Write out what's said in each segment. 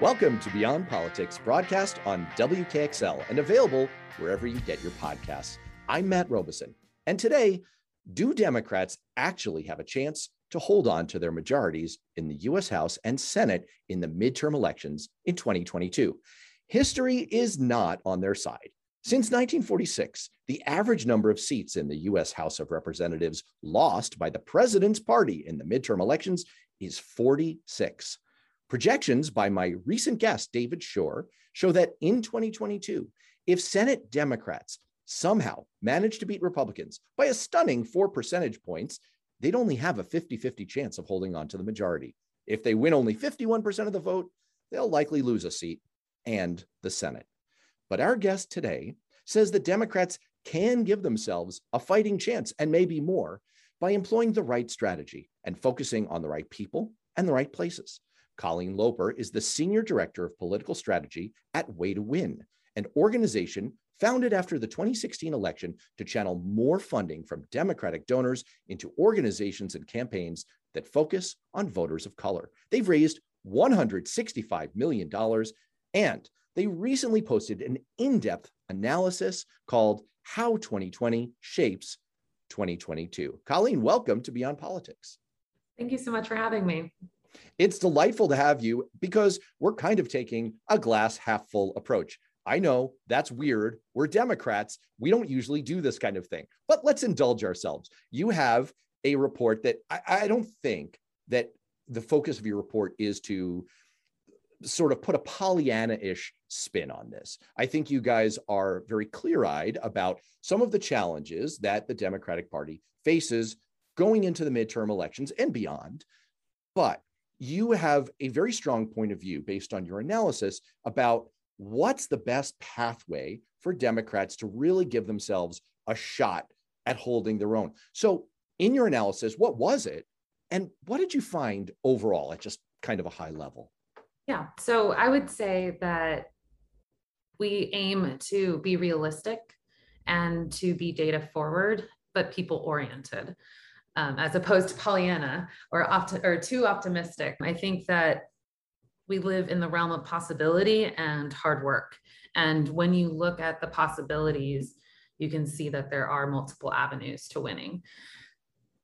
Welcome to Beyond Politics, broadcast on WKXL and available wherever you get your podcasts. I'm Matt Robison, and today, do Democrats actually have a chance to hold on to their majorities in the US House and Senate in the midterm elections in 2022? History is not on their side. Since 1946, the average number of seats in the US House of Representatives lost by the president's party in the midterm elections is 46. Projections by my recent guest, David Shor, show that in 2022, if Senate Democrats somehow manage to beat Republicans by a stunning four percentage points, they'd only have a 50 50 chance of holding on to the majority. If they win only 51% of the vote, they'll likely lose a seat and the Senate. But our guest today says that Democrats can give themselves a fighting chance and maybe more by employing the right strategy and focusing on the right people and the right places. Colleen Loper is the Senior Director of Political Strategy at Way to Win, an organization founded after the 2016 election to channel more funding from Democratic donors into organizations and campaigns that focus on voters of color. They've raised $165 million, and they recently posted an in depth analysis called How 2020 Shapes 2022. Colleen, welcome to Beyond Politics. Thank you so much for having me. It's delightful to have you because we're kind of taking a glass half full approach. I know that's weird. We're Democrats. We don't usually do this kind of thing, but let's indulge ourselves. You have a report that I, I don't think that the focus of your report is to sort of put a Pollyanna ish spin on this. I think you guys are very clear eyed about some of the challenges that the Democratic Party faces going into the midterm elections and beyond. But you have a very strong point of view based on your analysis about what's the best pathway for Democrats to really give themselves a shot at holding their own. So, in your analysis, what was it? And what did you find overall at just kind of a high level? Yeah. So, I would say that we aim to be realistic and to be data forward, but people oriented um, as opposed to Pollyanna or, opt- or too optimistic. I think that we live in the realm of possibility and hard work. And when you look at the possibilities, you can see that there are multiple avenues to winning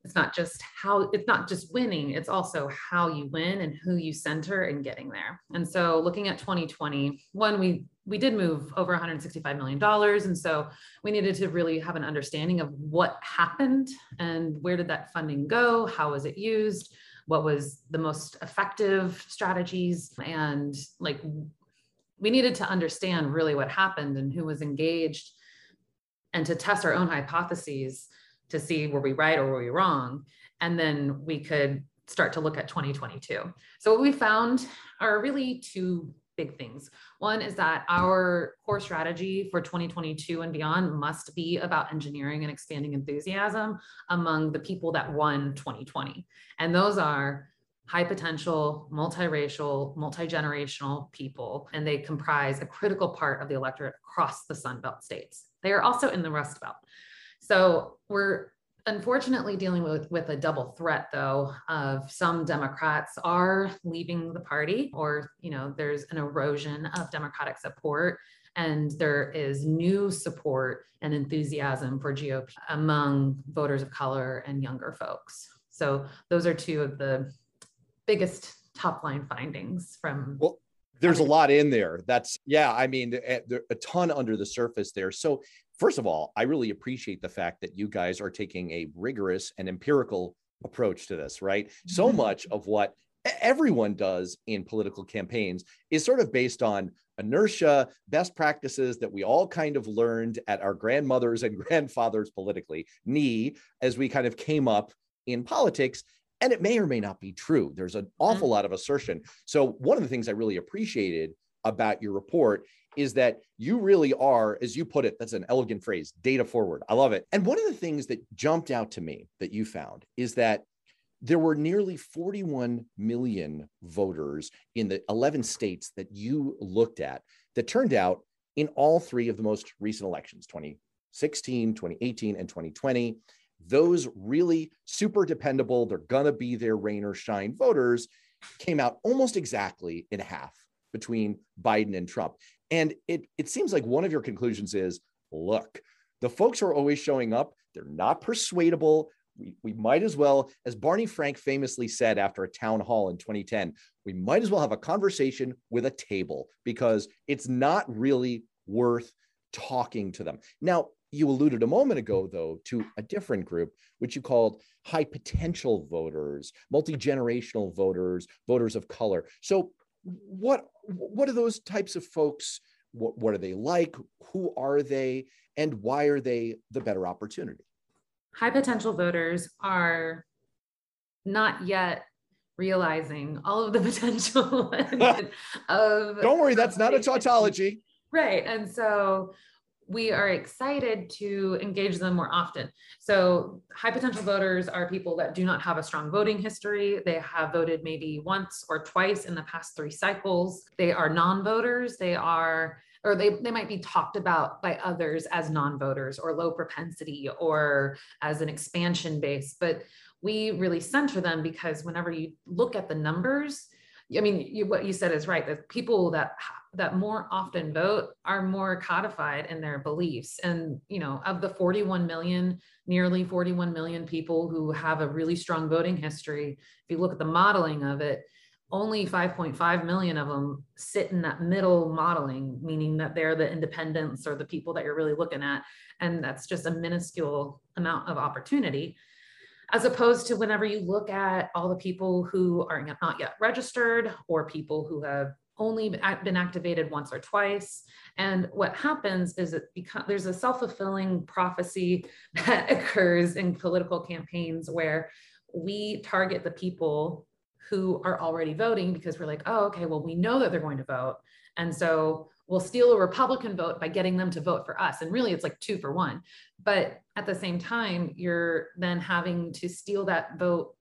it's not just how it's not just winning it's also how you win and who you center in getting there. And so looking at 2020 one we we did move over 165 million dollars and so we needed to really have an understanding of what happened and where did that funding go how was it used what was the most effective strategies and like we needed to understand really what happened and who was engaged and to test our own hypotheses to see were we right or were we wrong and then we could start to look at 2022 so what we found are really two big things one is that our core strategy for 2022 and beyond must be about engineering and expanding enthusiasm among the people that won 2020 and those are high potential, multiracial, multi-generational people, and they comprise a critical part of the electorate across the Sun Belt states. They are also in the Rust Belt. So we're unfortunately dealing with, with a double threat though of some democrats are leaving the party or you know there's an erosion of democratic support and there is new support and enthusiasm for gop among voters of color and younger folks. So those are two of the biggest top line findings from well there's a lot in there. That's yeah i mean eh, a ton under the surface there. So first of all, I really appreciate the fact that you guys are taking a rigorous and empirical approach to this, right? So mm-hmm. much of what everyone does in political campaigns is sort of based on inertia, best practices that we all kind of learned at our grandmothers and grandfathers politically, knee, as we kind of came up in politics. And it may or may not be true. There's an awful mm-hmm. lot of assertion. So, one of the things I really appreciated about your report is that you really are, as you put it, that's an elegant phrase, data forward. I love it. And one of the things that jumped out to me that you found is that there were nearly 41 million voters in the 11 states that you looked at that turned out in all three of the most recent elections 2016, 2018, and 2020. Those really super dependable, they're going to be there, rain or shine voters came out almost exactly in half between Biden and Trump. And it, it seems like one of your conclusions is look, the folks are always showing up, they're not persuadable. We, we might as well, as Barney Frank famously said after a town hall in 2010, we might as well have a conversation with a table because it's not really worth talking to them. Now, you alluded a moment ago, though, to a different group, which you called high potential voters, multi generational voters, voters of color. So, what what are those types of folks? What, what are they like? Who are they? And why are they the better opportunity? High potential voters are not yet realizing all of the potential of. Don't worry, that's not a tautology. Right. And so we are excited to engage them more often. So, high potential voters are people that do not have a strong voting history. They have voted maybe once or twice in the past three cycles. They are non voters. They are, or they, they might be talked about by others as non voters or low propensity or as an expansion base. But we really center them because whenever you look at the numbers, I mean, you, what you said is right. The people that that more often vote are more codified in their beliefs. And you know, of the 41 million, nearly 41 million people who have a really strong voting history, if you look at the modeling of it, only 5.5 million of them sit in that middle modeling, meaning that they're the independents or the people that you're really looking at. And that's just a minuscule amount of opportunity as opposed to whenever you look at all the people who are not yet registered or people who have only been activated once or twice. And what happens is it becomes there's a self-fulfilling prophecy that occurs in political campaigns where we target the people who are already voting because we're like, oh, okay, well, we know that they're going to vote. And so we'll steal a Republican vote by getting them to vote for us. And really, it's like two for one. But at the same time, you're then having to steal that vote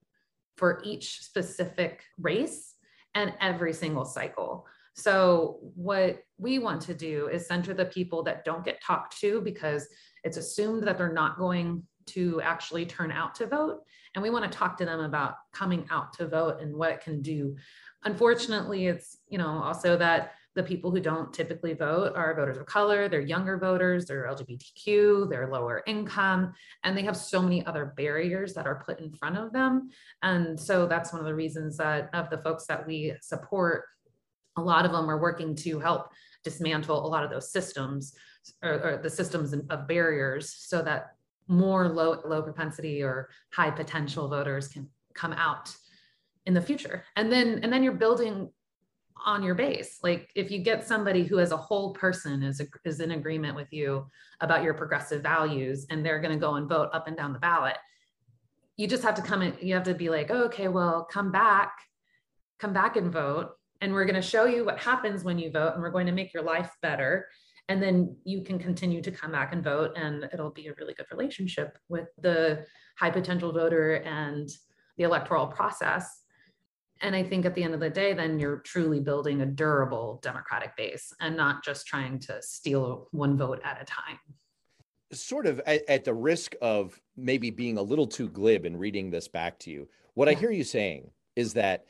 for each specific race and every single cycle. So, what we want to do is center the people that don't get talked to because it's assumed that they're not going to actually turn out to vote. And we want to talk to them about coming out to vote and what it can do. Unfortunately, it's, you know, also that the people who don't typically vote are voters of color, they're younger voters, they're LGBTQ, they're lower income, and they have so many other barriers that are put in front of them. And so that's one of the reasons that of the folks that we support, a lot of them are working to help dismantle a lot of those systems or, or the systems of barriers so that more low low propensity or high potential voters can come out in the future and then and then you're building on your base. Like if you get somebody who as a whole person is, a, is in agreement with you about your progressive values and they're going to go and vote up and down the ballot, you just have to come in, you have to be like, oh, okay, well, come back, come back and vote. And we're going to show you what happens when you vote and we're going to make your life better. And then you can continue to come back and vote and it'll be a really good relationship with the high potential voter and the electoral process and I think at the end of the day, then you're truly building a durable Democratic base and not just trying to steal one vote at a time. Sort of at, at the risk of maybe being a little too glib in reading this back to you, what yeah. I hear you saying is that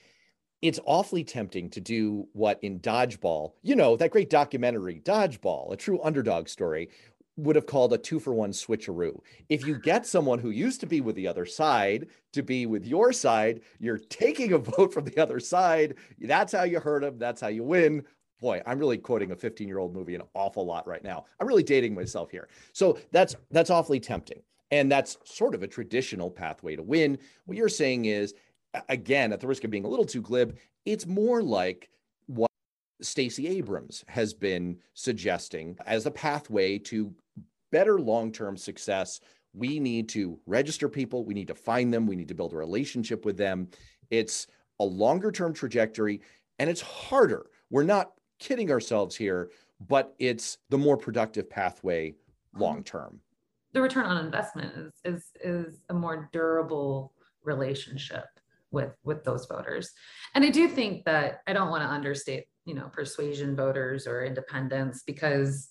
it's awfully tempting to do what in Dodgeball, you know, that great documentary, Dodgeball, a true underdog story, would have called a two for one switcheroo. If you get someone who used to be with the other side to be with your side, you're taking a vote from the other side. That's how you hurt them. That's how you win. Boy, I'm really quoting a 15 year old movie an awful lot right now. I'm really dating myself here. So that's that's awfully tempting. And that's sort of a traditional pathway to win. What you're saying is, again, at the risk of being a little too glib, it's more like Stacey Abrams has been suggesting as a pathway to better long term success, we need to register people, we need to find them, we need to build a relationship with them. It's a longer term trajectory and it's harder. We're not kidding ourselves here, but it's the more productive pathway uh-huh. long term. The return on investment is, is, is a more durable relationship with with those voters and i do think that i don't want to understate you know persuasion voters or independents because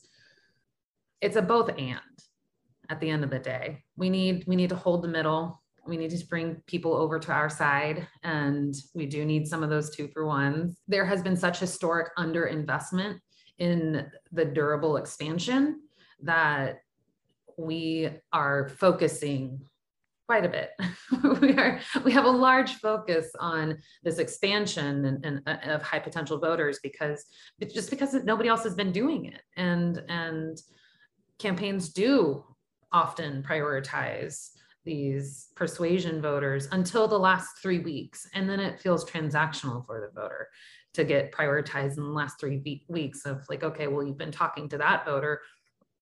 it's a both and at the end of the day we need we need to hold the middle We need to bring people over to our side, and we do need some of those two for ones. There has been such historic underinvestment in the durable expansion that we are focusing quite a bit. we are we have a large focus on this expansion and, and uh, of high potential voters because just because nobody else has been doing it and and campaigns do often prioritize these persuasion voters until the last three weeks and then it feels transactional for the voter to get prioritized in the last three weeks of like okay well you've been talking to that voter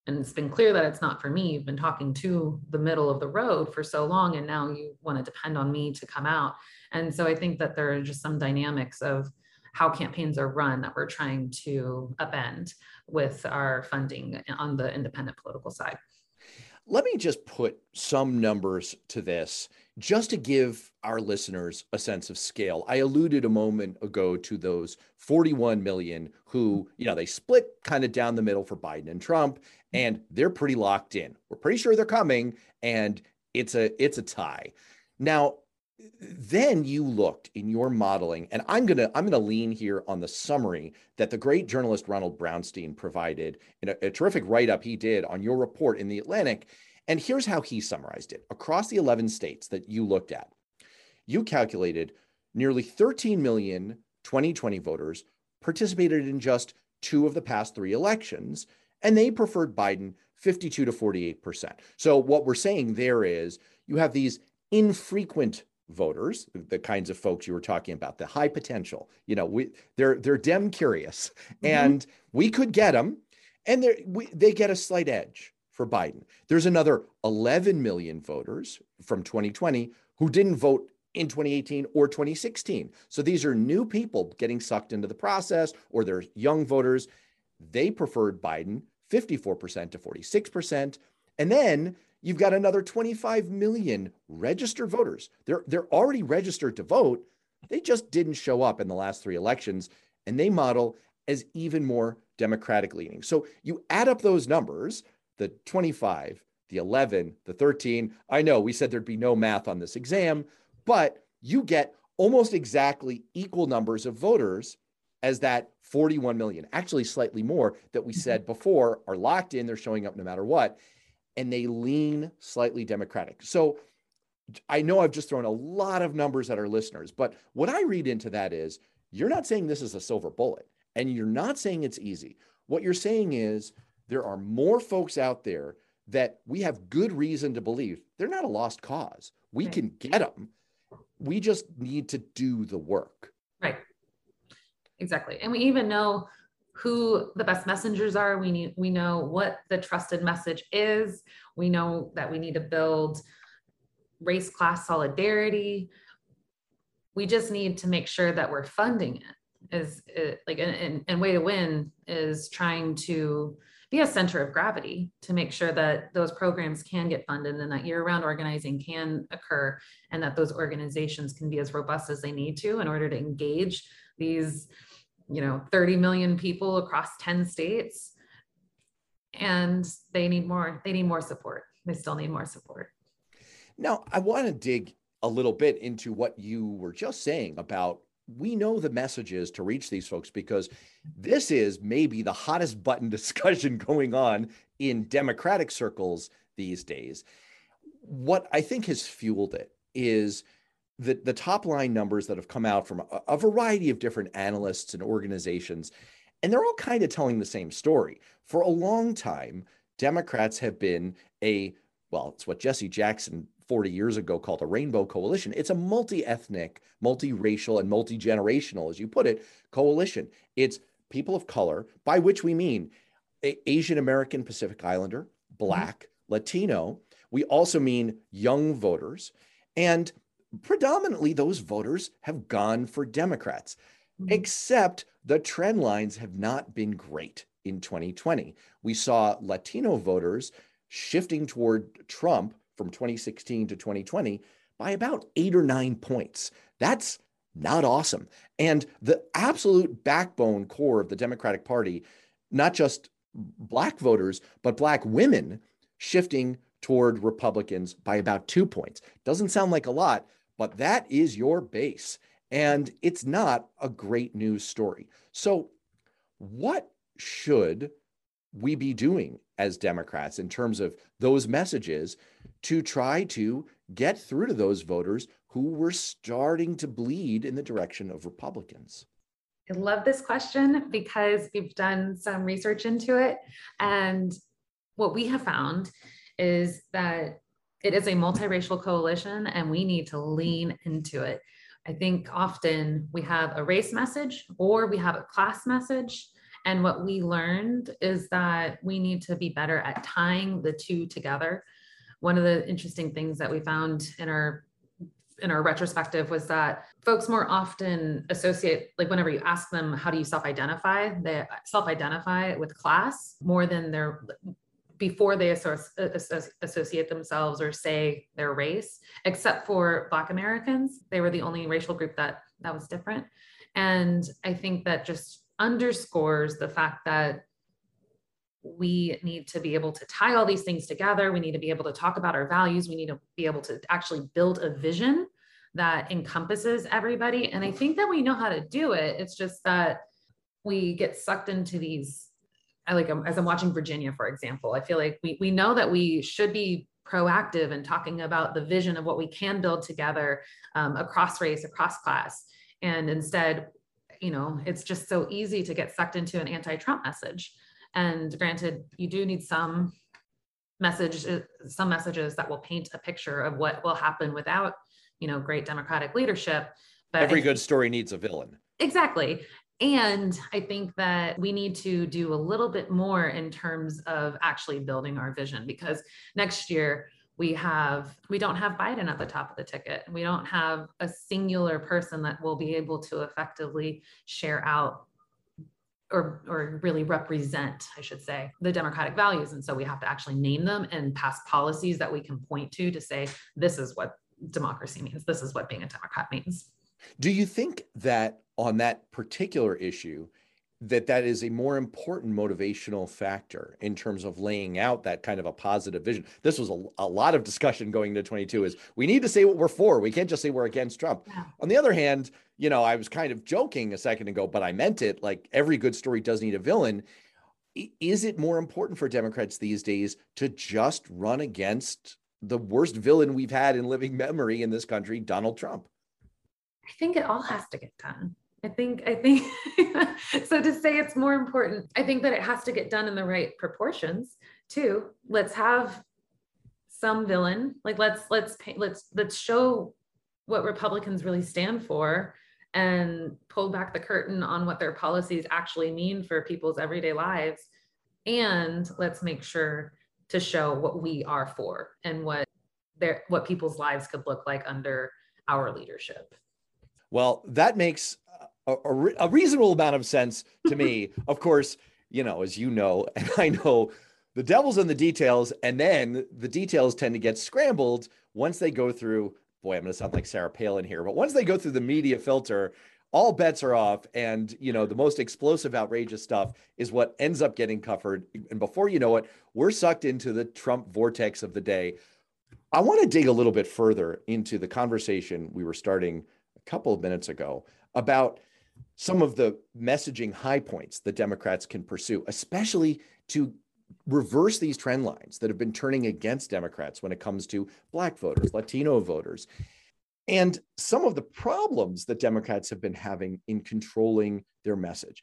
and it's been clear that it's not for me. You've been talking to the middle of the road for so long and now you want to depend on me to come out. And so i think that there are just some dynamics of how campaigns are run that we're trying to upend with our funding on the independent political side let me just put some numbers to this just to give our listeners a sense of scale. I alluded a moment ago to those 41 million who, you know, they split kind of down the middle for Biden and Trump and they're pretty locked in. We're pretty sure they're coming and it's a it's a tie. Now, then you looked in your modeling and i'm going to i'm going to lean here on the summary that the great journalist ronald brownstein provided in a, a terrific write-up he did on your report in the atlantic. And here's how he summarized it. Across the 11 states that you looked at you calculated nearly 13 million 2020 voters participated in just two of the past three elections and they preferred biden 52 to 48% so what we're saying there is you have these infrequent voters, the kinds of folks you were talking about, the high potential. You know, we they're they're dem curious, mm-hmm. and we could get them, and they they get a slight edge for Biden. There's another 11 million voters from 2020 who didn't vote in 2018 or 2016. So these are new people getting sucked into the process, or they're young voters. They preferred Biden 54% to 46%. And then you've got another 25 million registered voters. They're they're already registered to vote. They just didn't show up in the last three elections and they model as even more democratic leaning. So you add up those numbers, the 25, the 11, the 13. I know we said there'd be no math on this exam, but you get almost exactly equal numbers of voters as that 41 million, actually slightly more that we mm-hmm. said before are locked in, they're showing up no matter what and they lean slightly Democratic. So I know I've just thrown a lot of numbers at our listeners, but what I read into that is you're not saying this is a silver bullet and you're not saying it's easy. What you're saying is there are more folks out there that we have good reason to believe they're not a lost cause. We right. can get them. We just need to do the work. Right. Exactly. And we even know who the best messengers are. We need we know what the trusted message is. We know that we need to build race class solidarity. We just need to make sure that we're funding it. Is it, like and, and way to win is trying to be a center of gravity to make sure that those programs can get funded and that year-round organizing can occur and that those organizations can be as robust as they need to in order to engage these you know 30 million people across 10 states. And they need more they need more support. They still need more support. Now i want to dig a little bit into what you were just saying about we know the messages to reach these folks because this is maybe the hottest button discussion going on in democratic circles these days. What i think has fueled it is the, the top line numbers that have come out from a, a variety of different analysts and organizations, and they're all kind of telling the same story. For a long time, Democrats have been a, well, it's what Jesse Jackson 40 years ago called a rainbow coalition. It's a multi ethnic, multiracial, and multi generational, as you put it, coalition. It's people of color, by which we mean Asian American Pacific Islander, Black, mm-hmm. Latino. We also mean young voters. And predominantly those voters have gone for Democrats, mm-hmm. except the trend lines have not been great in 2020. We saw Latino voters shifting toward Trump from 2016 to 2020 by about eight or nine points. That's not awesome. And the absolute backbone core of the Democratic Party, not just Black voters, but Black women shifting toward Republicans by about two points. Doesn't sound like a lot, but that is your base. And it's not a great news story. So, what should we be doing as Democrats in terms of those messages to try to get through to those voters who were starting to bleed in the direction of Republicans? I love this question because we've done some research into it. And what we have found is that it is a multiracial coalition and we need to lean into it. I think often we have a race message or we have a class message. And what we learned is that we need to be better at tying the two together. One of the interesting things that we found in our in our retrospective was that folks more often associate like whenever you ask them how do you self-identify they self-identify with class more than their before they associate themselves or say their race, except for Black Americans. They were the only racial group that that was different. And I think that just underscores the fact that we need to be able to tie all these things together. We need to be able to talk about our values. We need to be able to actually build a vision that encompasses everybody. And I think that we know how to do it. It's just that we get sucked into these I like um, as I'm watching Virginia, for example, I feel like we we know that we should be proactive in talking about the vision of what we can build together um, across race, across class, and instead, you know, it's just so easy to get sucked into an anti-Trump message. And granted, you do need some message, some messages that will paint a picture of what will happen without, you know, great Democratic leadership. But every good story needs a villain. Exactly. And I think that we need to do a little bit more in terms of actually building our vision because next year we have we don't have Biden at the top of the ticket. We don't have a singular person that will be able to effectively share out or, or really represent, I should say, the democratic values. And so we have to actually name them and pass policies that we can point to to say, this is what democracy means. This is what being a Democrat means. Do you think that on that particular issue, that that is a more important motivational factor in terms of laying out that kind of a positive vision. This was a, a lot of discussion going into 22 is we need to say what we're for. We can't just say we're against Trump. Yeah. On the other hand, you know, I was kind of joking a second ago, but I meant it like every good story does need a villain. Is it more important for Democrats these days to just run against the worst villain we've had in living memory in this country, Donald Trump? I think it all has to get done. I think, I think, so to say it's more important, I think that it has to get done in the right proportions too. Let's have some villain, like let's, let's, pay, let's, let's show what Republicans really stand for and pull back the curtain on what their policies actually mean for people's everyday lives. And let's make sure to show what we are for and what their, what people's lives could look like under our leadership. Well, that makes a, a, a reasonable amount of sense to me. of course, you know, as you know, and I know the devil's in the details, and then the details tend to get scrambled once they go through. Boy, I'm going to sound like Sarah Palin here, but once they go through the media filter, all bets are off. And, you know, the most explosive, outrageous stuff is what ends up getting covered. And before you know it, we're sucked into the Trump vortex of the day. I want to dig a little bit further into the conversation we were starting a couple of minutes ago about some of the messaging high points the Democrats can pursue, especially to reverse these trend lines that have been turning against Democrats when it comes to Black voters, Latino voters, and some of the problems that Democrats have been having in controlling their message.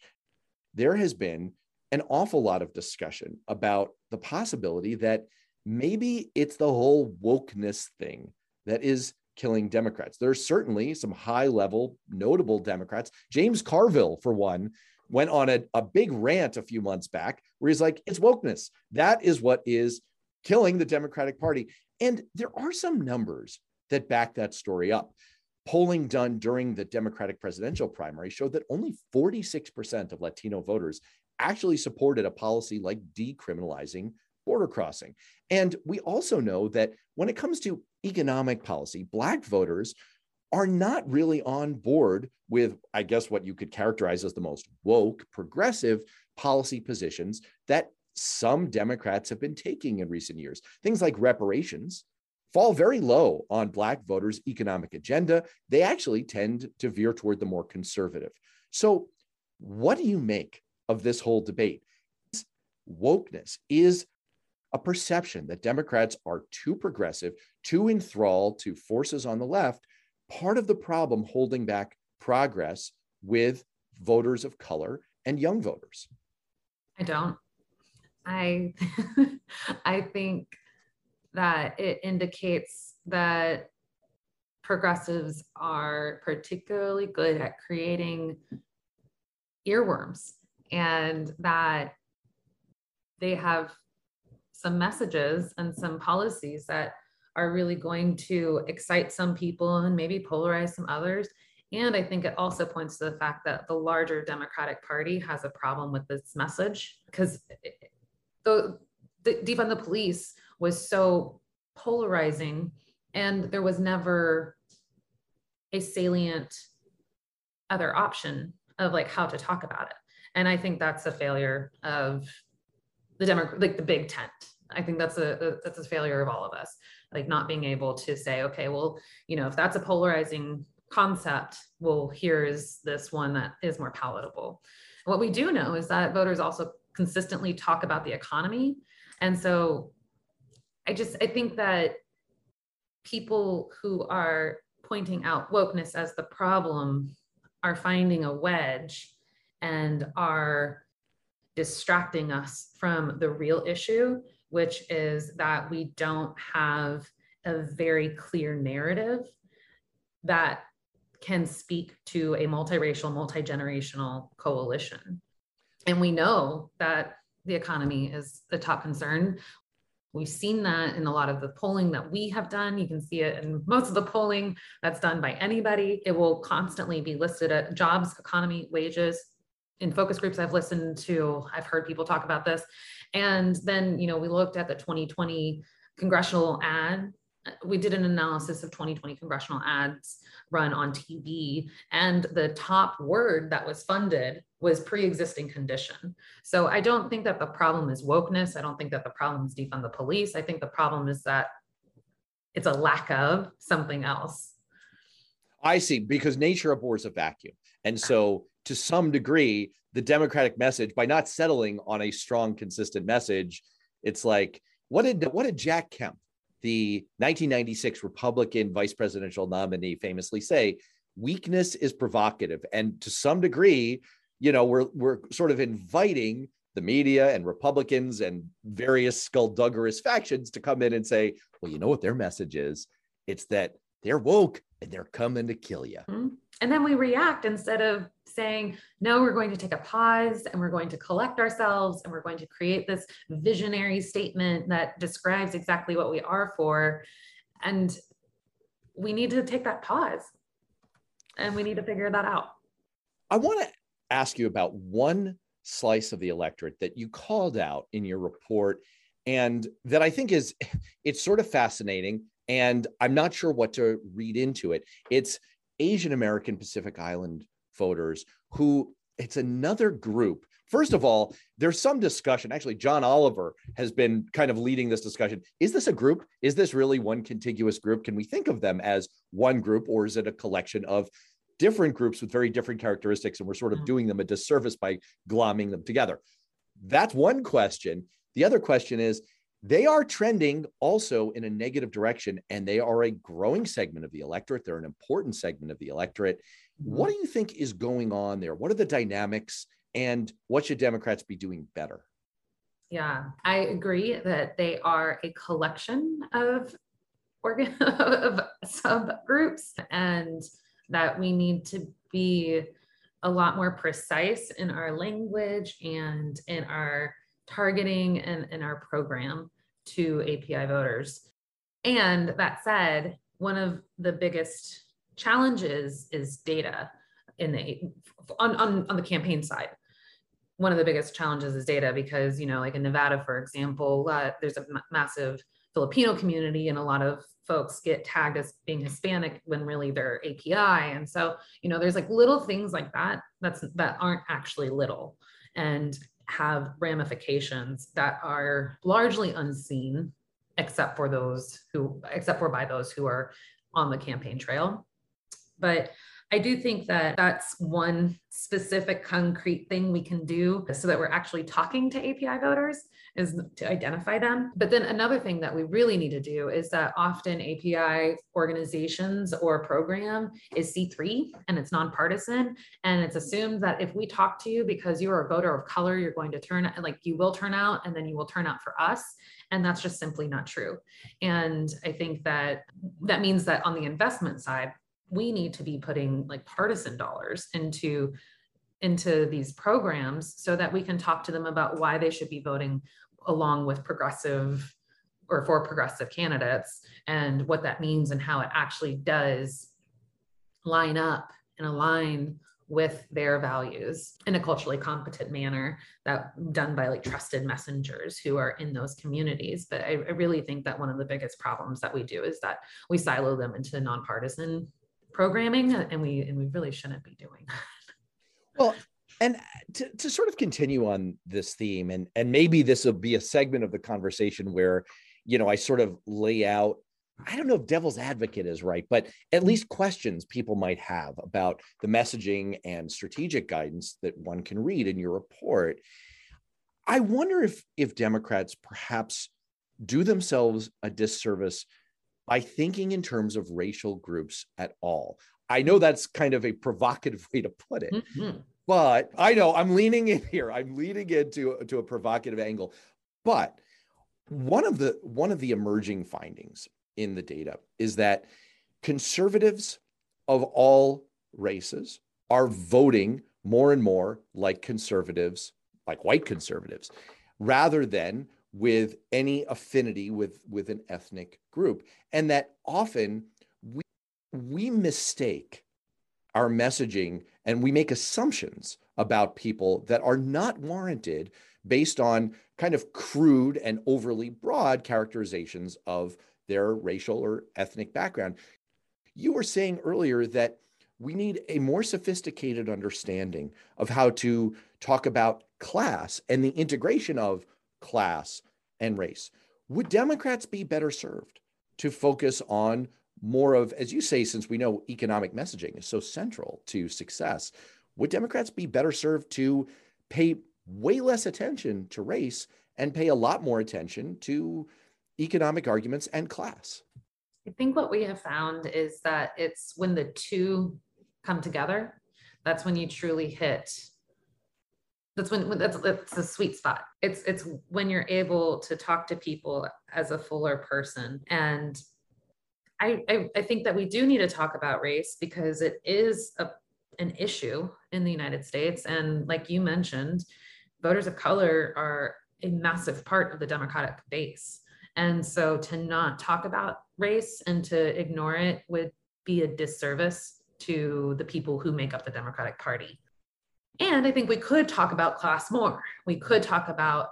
There has been an awful lot of discussion about the possibility that maybe it's the whole wokeness thing that is killing Democrats. There's certainly some high level, notable Democrats. James Carville, for one, went on a, a big rant a few months back where he's like, it's wokeness. That is what is killing the Democratic Party. And there are some numbers that back that story up. Polling done during the Democratic presidential primary showed that only 46% of Latino voters actually supported a policy like decriminalizing border crossing. And we also know that when it comes to economic policy, Black voters are not really on board with, I guess, what you could characterize as the most woke, progressive policy positions that some Democrats have been taking in recent years. Things like reparations fall very low on Black voters' economic agenda. They actually tend to veer toward the more conservative. So, what do you make of this whole debate? Wokeness is a perception that Democrats are too progressive, too enthralled to forces on the left, part of the problem holding back progress with voters of color and young voters. I don't. I I think that it indicates that progressives are particularly good at creating earworms and that they have some messages and some policies that are really going to excite some people and maybe polarize some others. And I think it also points to the fact that the larger Democratic Party has a problem with this message because the, the defund the police was so polarizing and there was never a salient other option of like how to talk about it. And I think that's a failure of the demo like the big tent. I think that's a, that's a failure of all of us like not being able to say okay well you know if that's a polarizing concept well here's this one that is more palatable. What we do know is that voters also consistently talk about the economy. And so i just i think that people who are pointing out wokeness as the problem are finding a wedge and are distracting us from the real issue, which is that we don't have a very clear narrative that can speak to a multiracial, multi-generational coalition. And we know that the economy is the top concern. We've seen that in a lot of the polling that we have done. You can see it in most of the polling that's done by anybody. It will constantly be listed at jobs, economy, wages, in focus groups I've listened to, I've heard people talk about this. And then, you know, we looked at the 2020 congressional ad. We did an analysis of 2020 congressional ads run on TV, and the top word that was funded was pre-existing condition. So I don't think that the problem is wokeness. I don't think that the problem is defund the police. I think the problem is that it's a lack of something else. I see, because nature abhors a vacuum. And so to some degree the democratic message by not settling on a strong consistent message. It's like what did what did jack kemp the 1996 republican vice presidential nominee famously say? Weakness is provocative. And to some degree you know we're we're sort of inviting the media and republicans and various skullduggerous factions to come in and say well you know what their message is? It's that they're woke and they're coming to kill you mm-hmm. and then we react instead of saying, no, we're going to take a pause and we're going to collect ourselves and we're going to create this visionary statement that describes exactly what we are for. And we need to take that pause and we need to figure that out. I want to ask you about one slice of the electorate that you called out in your report and that I think is it's sort of fascinating and I'm not sure what to read into it. It's Asian American Pacific Island voters who it's another group. First of all, there's some discussion. Actually, John Oliver has been kind of leading this discussion. Is this a group? Is this really one contiguous group? Can we think of them as one group, or is it a collection of different groups with very different characteristics? And we're sort of mm. doing them a disservice by glomming them together. That's one question. The other question is they are trending also in a negative direction, and they are a growing segment of the electorate. They're an important segment of the electorate. What mm-hmm. do you think is going on there? What are the dynamics, and what should Democrats be doing better? Yeah, I agree that they are a collection of organ of subgroups, and that we need to be a lot more precise in our language and in our targeting and in our program to API voters. And that said, one of the biggest challenges is data in the on, on, on the campaign side. One of the biggest challenges is data because, you know, like in Nevada, for example, uh, there's a m- massive Filipino community and a lot of folks get tagged as being Hispanic when really they're API. And so, you know, there's like little things like that that's that aren't actually little. And have ramifications that are largely unseen except for those who except for by those who are on the campaign trail. But I do think that that's one specific concrete thing we can do so that we're actually talking to API voters is to identify them. But then another thing that we really need to do is that often API organizations or program is C3 and it's nonpartisan. And it's assumed that if we talk to you because you're a voter of color, you're going to turn like you will turn out and then you will turn out for us. And that's just simply not true. And I think that that means that on the investment side, we need to be putting like partisan dollars into into these programs so that we can talk to them about why they should be voting along with progressive or for progressive candidates and what that means and how it actually does line up and align with their values in a culturally competent manner that done by like trusted messengers who are in those communities. But I, I really think that one of the biggest problems that we do is that we silo them into nonpartisan programming uh, and we and we really shouldn't be doing that. Well and uh, to, to sort of continue on this theme and and maybe this will be a segment of the conversation where you know i sort of lay out i don't know if devil's advocate is right but at mm. least questions people might have about the messaging and strategic guidance that one can read in your report. I wonder if if democrats perhaps do themselves a disservice by thinking in terms of racial groups at all. I know that's kind of a provocative way to put it, mm-hmm. but I know I'm leaning in here. I'm leaning into to a provocative angle. But one of the one of the emerging findings in the data is that conservatives of all races are voting more and more like conservatives, like white conservatives, rather than with any affinity with with an ethnic group and that often we we mistake our messaging and we make assumptions about people that are not warranted based on kind of crude and overly broad characterizations of their racial or ethnic background. You were saying earlier that we need a more sophisticated understanding of how to talk about class and the integration of class and race. Would Democrats be better served to focus on more of, as you say, since we know economic messaging is so central to success, would Democrats be better served to pay way less attention to race and pay a lot more attention to economic arguments and class? I think what we have found is that it's when the two come together, that's when you truly hit that's when that's that's the sweet spot. It's it's when you're able to talk to people as a fuller person. And I, I, I think that we do need to talk about race because it is a an issue in the United States. And like you mentioned voters of color are a massive part of the democratic base. And so to not talk about race and to ignore it would be a disservice to the people who make up the democratic party and I think we could talk about class more. We could talk about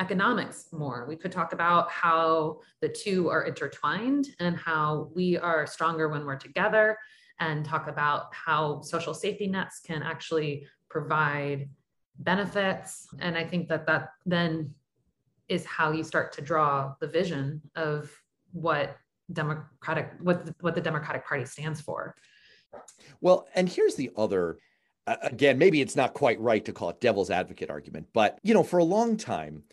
economics more. We could talk about how the two are intertwined and how we are stronger when we're together, and talk about how social safety nets can actually provide benefits. And I think that that then is how you start to draw the vision of what democratic what what the democratic party stands for well and here's the other again, maybe it's not quite right to call it devil's advocate argument, but you know, for a long time,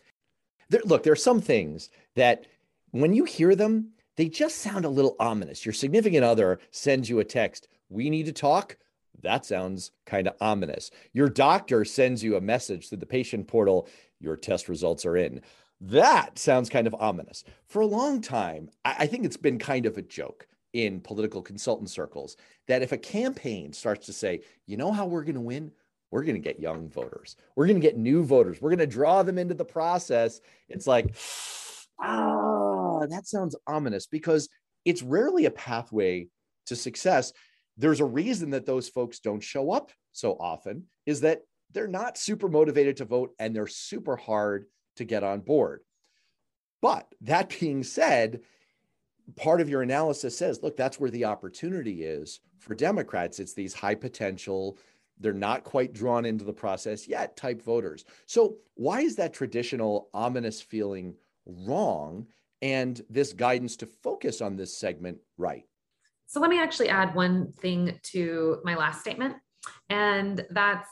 there, look, there are some things that when you hear them, they just sound a little ominous. Your significant other sends you a text, we need to talk. That sounds kind of ominous. Your doctor sends you a message through the patient portal, your test results are in. That sounds kind of ominous. For a long time, I think it's been kind of a joke in political consultant circles that if a campaign starts to say, you know how we're going to win? We're going to get young voters. We're going to get new voters. We're going to draw them into the process. It's like, ah, that sounds ominous because it's rarely a pathway to success. There's a reason that those folks don't show up so often is that they're not super motivated to vote and they're super hard to get on board. But that being said, part of your analysis says, look, that's where the opportunity is for Democrats. It's these high potential, they're not quite drawn into the process yet type voters. So, why is that traditional ominous feeling wrong and this guidance to focus on this segment right? So, let me actually add one thing to my last statement, and that's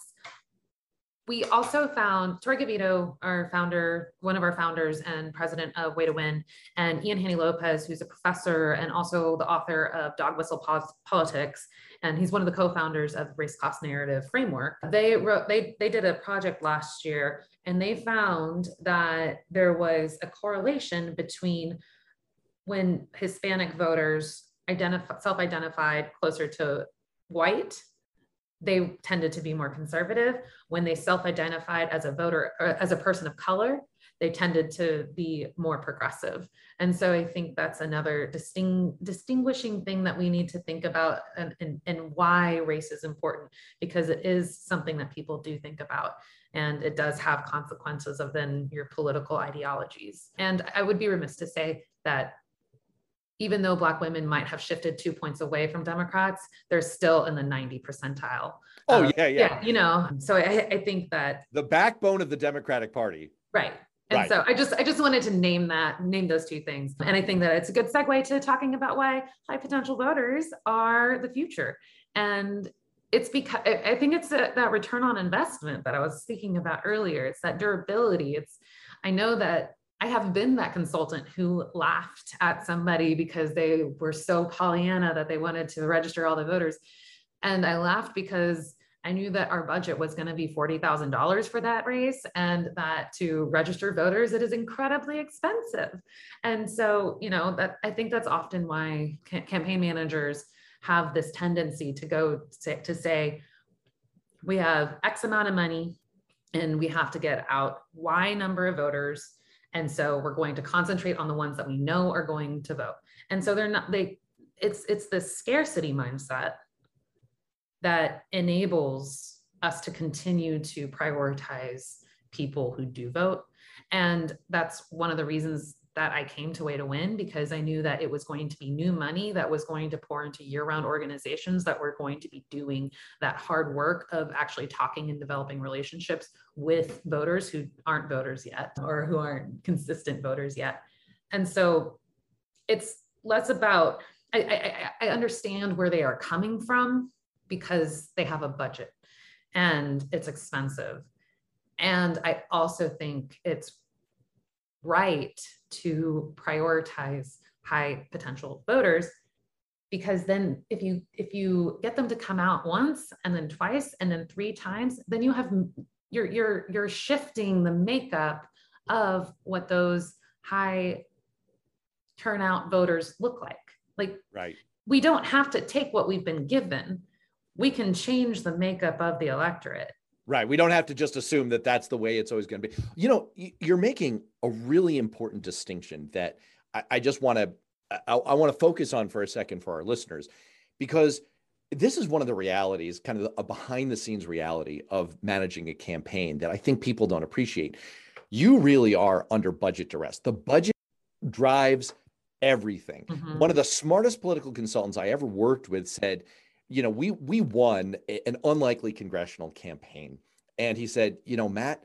we also found Tory Gavito, our founder, one of our founders and president of Way to Win, and Ian Haney Lopez, who's a professor and also the author of Dog Whistle Politics, and he's one of the co-founders of Race Class Narrative Framework. They wrote, they they did a project last year, and they found that there was a correlation between when Hispanic voters identify, self-identified closer to white they tended to be more conservative. When they self identified as a voter, as a person of color, they tended to be more progressive. And so I think that's another disting, distinguishing thing that we need to think about and, and, and why race is important, because it is something that people do think about. And it does have consequences of then your political ideologies. And I would be remiss to say that even though Black women might have shifted two points away from Democrats, they're still in the 90 percentile. Oh, um, yeah, yeah, yeah. You know, so I, I think that the backbone of the Democratic Party. Right. And right. so I just I just wanted to name that, name those two things. And I think that it's a good segue to talking about why high potential voters are the future. And it's because I think it's a, that return on investment that I was speaking about earlier. It's that durability. It's I know that I have been that consultant who laughed at somebody because they were so Pollyanna that they wanted to register all the voters. And I laughed because I knew that our budget was going to be $40,000 for that race and that to register voters, it is incredibly expensive. And so, you know, that I think that's often why campaign managers have this tendency to go to, to say, we have X amount of money and we have to get out Y number of voters and so we're going to concentrate on the ones that we know are going to vote. And so they're not, they, it's, it's this scarcity mindset that enables us to continue to prioritize people who do vote. And that's one of the reasons that I came to Way to Win because I knew that it was going to be new money that was going to pour into year round organizations that were going to be doing that hard work of actually talking and developing relationships with voters who aren't voters yet or who aren't consistent voters yet. And so it's less about, I, I, I understand where they are coming from because they have a budget and it's expensive. And I also think it's right to prioritize high potential voters because then if you if you get them to come out once and then twice and then three times then you have you're you're you're shifting the makeup of what those high turnout voters look like. Like right. we don't have to take what we've been given. We can change the makeup of the electorate Right. We don't have to just assume that that's the way it's always going to be. You know, you're making a really important distinction that I, I just want to I, I want to focus on for a second for our listeners, because this is one of the realities, kind of a behind the scenes reality of managing a campaign that I think people don't appreciate. You really are under budget duress. The budget drives everything. Mm-hmm. One of the smartest political consultants I ever worked with said, you know, we we won an unlikely congressional campaign. And he said, you know, Matt,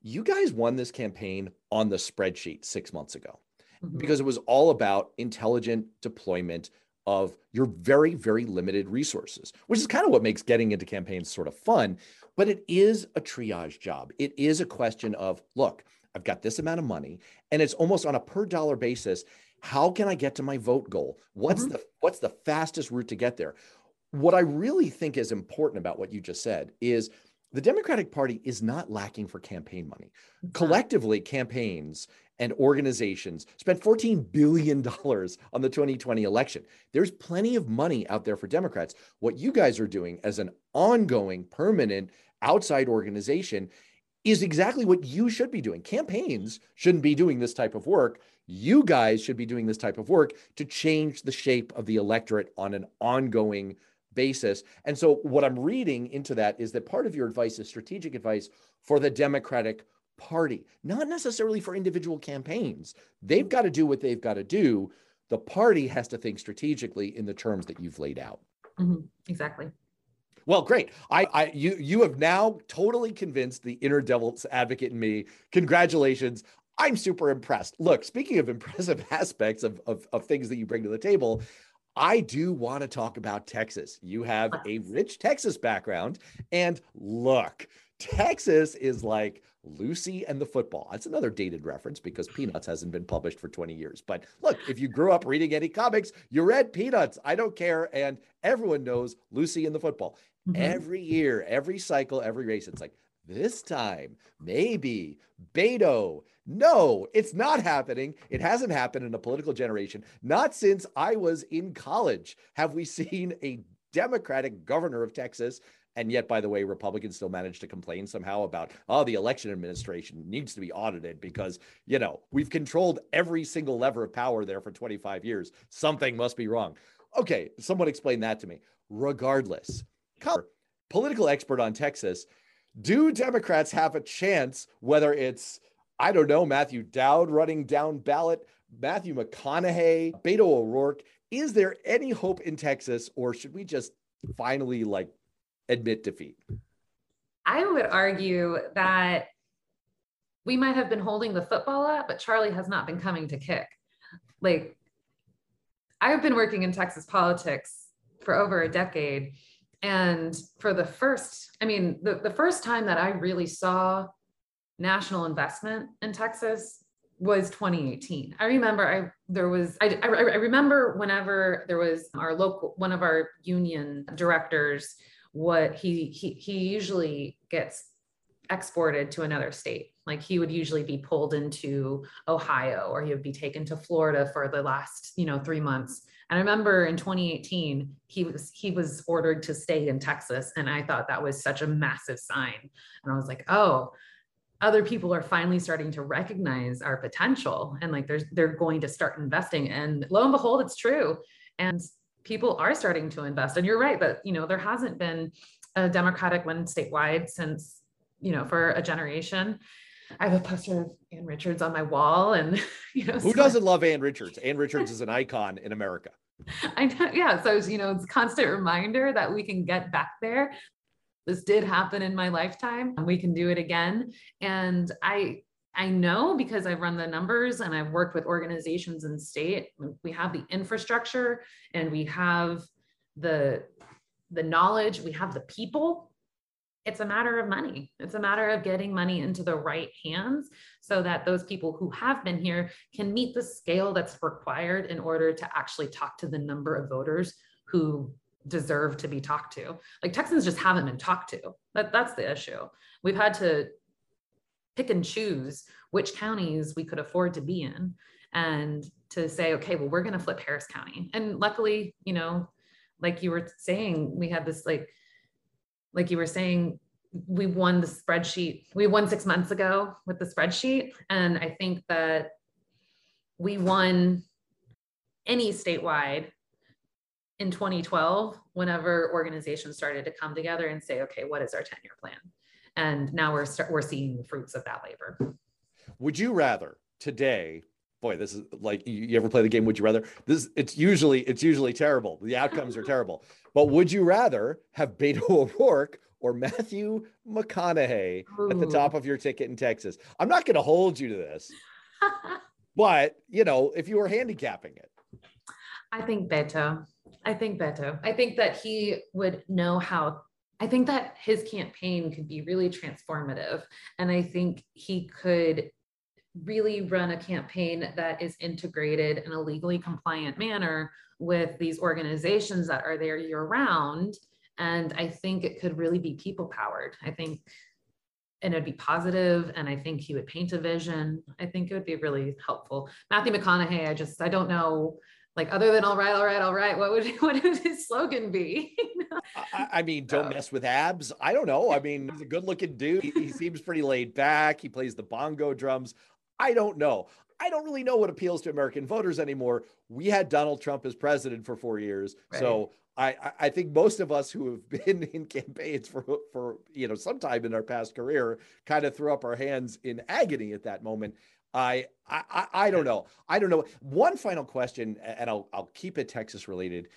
you guys won this campaign on the spreadsheet six months ago mm-hmm. because it was all about intelligent deployment of your very, very limited resources, which is kind of what makes getting into campaigns sort of fun. But it is a triage job. It is a question of, look, I've got this amount of money, and it's almost on a per dollar basis. How can I get to my vote goal? What's mm-hmm. the what's the fastest route to get there? What I really think is important about what you just said is the Democratic Party is not lacking for campaign money. Collectively, campaigns and organizations spent $14 billion on the 2020 election. There's plenty of money out there for Democrats. What you guys are doing as an ongoing, permanent outside organization is exactly what you should be doing. Campaigns shouldn't be doing this type of work. You guys should be doing this type of work to change the shape of the electorate on an ongoing basis. And so, what I'm reading into that is that part of your advice is strategic advice for the Democratic Party, not necessarily for individual campaigns. They've got to do what they've got to do. The party has to think strategically in the terms that you've laid out. Mm-hmm. Exactly. Well, great. I, I, you, you have now totally convinced the inner devil's advocate in me. Congratulations. I'm super impressed. Look, speaking of impressive aspects of, of, of things that you bring to the table, I do want to talk about Texas. You have a rich Texas background. And look, Texas is like Lucy and the football. That's another dated reference because Peanuts hasn't been published for 20 years. But look, if you grew up reading any comics, you read Peanuts. I don't care. And everyone knows Lucy and the football. Mm-hmm. Every year, every cycle, every race, it's like this time, maybe Beto. No, it's not happening. It hasn't happened in a political generation. Not since I was in college have we seen a Democratic governor of Texas and yet, by the way, Republicans still manage to complain somehow about, oh, the election administration needs to be audited because, you know, we've controlled every single lever of power there for 25 years. Something must be wrong. Okay, someone explain that to me. Regardless, political expert on Texas, do Democrats have a chance, whether it's, I don't know, Matthew Dowd running down ballot, Matthew McConaughey, Beto O'Rourke? Is there any hope in Texas, or should we just finally like admit defeat? I would argue that we might have been holding the football up, but Charlie has not been coming to kick. Like, I've been working in Texas politics for over a decade. And for the first, I mean, the, the first time that I really saw national investment in Texas was 2018. I remember I there was I, I, I remember whenever there was our local one of our union directors what he he he usually gets exported to another state. Like he would usually be pulled into Ohio or he would be taken to Florida for the last, you know, 3 months. And I remember in 2018 he was he was ordered to stay in Texas and I thought that was such a massive sign. And I was like, "Oh, other people are finally starting to recognize our potential and like there's they're going to start investing and lo and behold it's true and people are starting to invest. And you're right but you know, there hasn't been a Democratic win statewide since, you know, for a generation. I have a poster of Ann Richards on my wall, and you know, who so doesn't love Ann Richards? Ann Richards is an icon in America. I know, yeah. So you know, it's a constant reminder that we can get back there. This did happen in my lifetime, and we can do it again. And I, I know because I've run the numbers and I've worked with organizations in state. We have the infrastructure and we have the the knowledge, we have the people. It's a matter of money. It's a matter of getting money into the right hands so that those people who have been here can meet the scale that's required in order to actually talk to the number of voters who deserve to be talked to. Like Texans just haven't been talked to. That, that's the issue. We've had to pick and choose which counties we could afford to be in and to say okay well we're going to flip harris county and luckily you know like you were saying we had this like like you were saying we won the spreadsheet we won six months ago with the spreadsheet and i think that we won any statewide in 2012 whenever organizations started to come together and say okay what is our 10 year plan? And now we're start, we're seeing the fruits of that labor. Would you rather today boy this is like you, ever play the game would you rather? This it's usually it's usually terrible. The outcomes are terrible. But would you rather have beto o'rourke or matthew mcconaughey Ooh. at the top of your ticket in texas? I'm not going to hold you to this. But you know if you were handicapping it. I think beto i think beto i think that he would know how I think that his campaign could be really transformative. And I think he could really run a campaign that is integrated in a legally compliant manner with these organizations that are there year round. And I think it could really be people powered. I think, and it'd be positive, And I think he would paint a vision. I think it would be really helpful. Matthew McConaughey, I just, I don't know like other than all right all right all right what would what would his slogan be? I, I, mean don't mess with abs. I don't know. I mean he's a good looking dude. He, he, seems pretty laid back. He plays the bongo drums. I don't know. I don't really know what appeals to american voters anymore. We had donald trump as president for four years. Right. so I, I think most of us who have been in campaigns for for you know some time in our past career kind of threw up our hands in agony at that moment. I, I I don't know. I don't know. One final question, and I'll I'll keep it Texas related.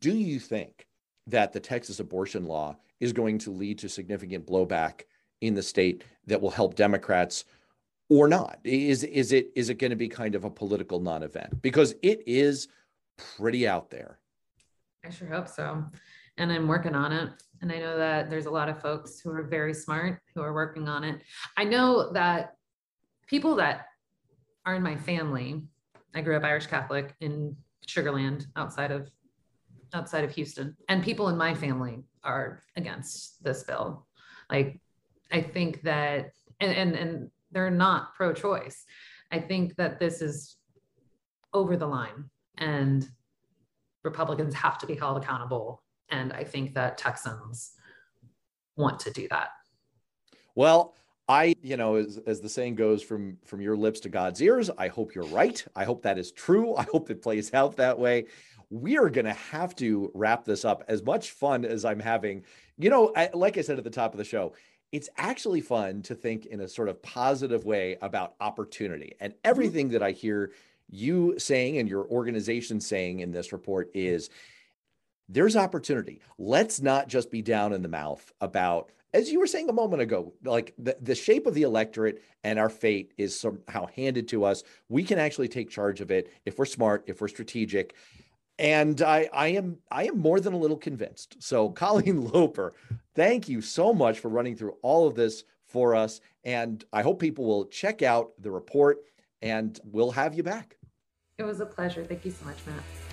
Do you think that the Texas abortion law is going to lead to significant blowback in the state that will help Democrats or not? Is is it is it going to be kind of a political non-event? Because it is pretty out there. I sure hope so. And I'm working on it. And I know that there's a lot of folks who are very smart who are working on it. I know that people that are in my family, I grew up Irish Catholic in Sugar Land outside of outside of Houston. And people in my family are against this bill. Like I think that and and, and they're not pro-choice. I think that this is over the line and Republicans have to be held accountable. And I think that Texans want to do that. Well, I, you know, as, as the saying goes from from your lips to God's ears, I hope you're right. I hope that is true. I hope it plays out that way. We are going to have to wrap this up. As much fun as I'm having, you know, I, like I said at the top of the show, it's actually fun to think in a sort of positive way about opportunity. And mm-hmm. everything that I hear you saying and your organization saying in this report is there's opportunity. Let's not just be down in the mouth about, as you were saying a moment ago, like the, the shape of the electorate and our fate is somehow handed to us. We can actually take charge of it if we're smart, if we're strategic. And I, I am I am more than a little convinced. So Colleen Loper, thank you so much for running through all of this for us. And I hope people will check out the report and we'll have you back. It was a pleasure. Thank you so much, Matt.